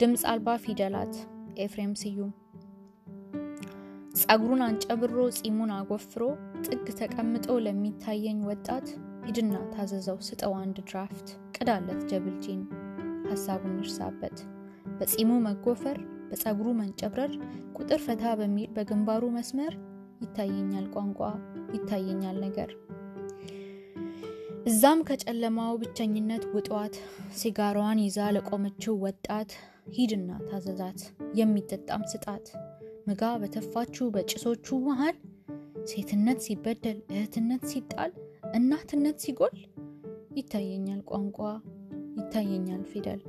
ድምፅ አልባ ፊደላት። ኤፍሬም ስዩም። ጸጉሩን አንጨብሮ ጺሙን አጎፍሮ ጥግ ተቀምጦ ለሚታየኝ ወጣት ሂድና ታዘዘው ስጠው አንድ ድራፍት። ቅዳለት ጀብልጂን ሀሳቡን እርሳበት። በጺሙ መጎፈር በጸጉሩ መንጨብረር ቁጥር ፈታ በሚል በግንባሩ መስመር ይታየኛል ቋንቋ ይታየኛል ነገር። እዛም ከጨለማው ብቸኝነት ውጧት። ሲጋሯን ይዛ ለቆመችው ወጣት ሂድና ታዘዛት የሚጠጣም ስጣት። ምጋ በተፋችው በጭሶቹ መሃል። ሴትነት ሲበደል እህትነት ሲጣል እናትነት ሲጎል። ይታየኛል ቋንቋ ይታየኛል ፊደል።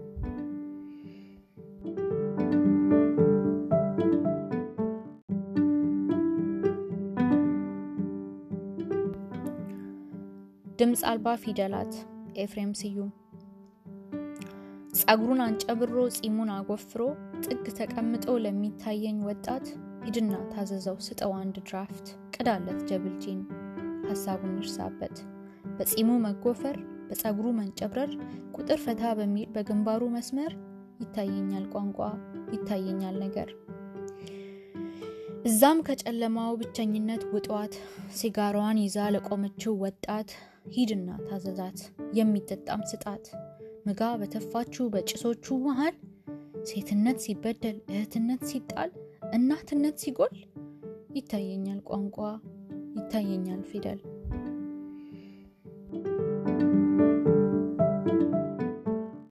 ድምፅ አልባ ፊደላት። ኤፍሬም ስዩም ጸጉሩን አንጨብሮ ጺሙን አጎፍሮ ጥግ ተቀምጦ ለሚታየኝ ወጣት ሂድና ታዘዘው ስጠው አንድ ድራፍት ቅዳለት ጀብልጂን ሀሳቡን እርሳበት በጺሙ መጎፈር በጸጉሩ መንጨብረር ቁጥር ፈታ በሚል በግንባሩ መስመር ይታየኛል ቋንቋ ይታየኛል ነገር። እዛም ከጨለማው ብቸኝነት ውጧት ሲጋሯን ይዛ ለቆመችው ወጣት ሂድና ታዘዛት የሚጠጣም ስጣት ምጋ በተፋችው በጭሶቹ መሃል ሴትነት ሲበደል እህትነት ሲጣል እናትነት ሲጎል ይታየኛል ቋንቋ ይታየኛል ፊደል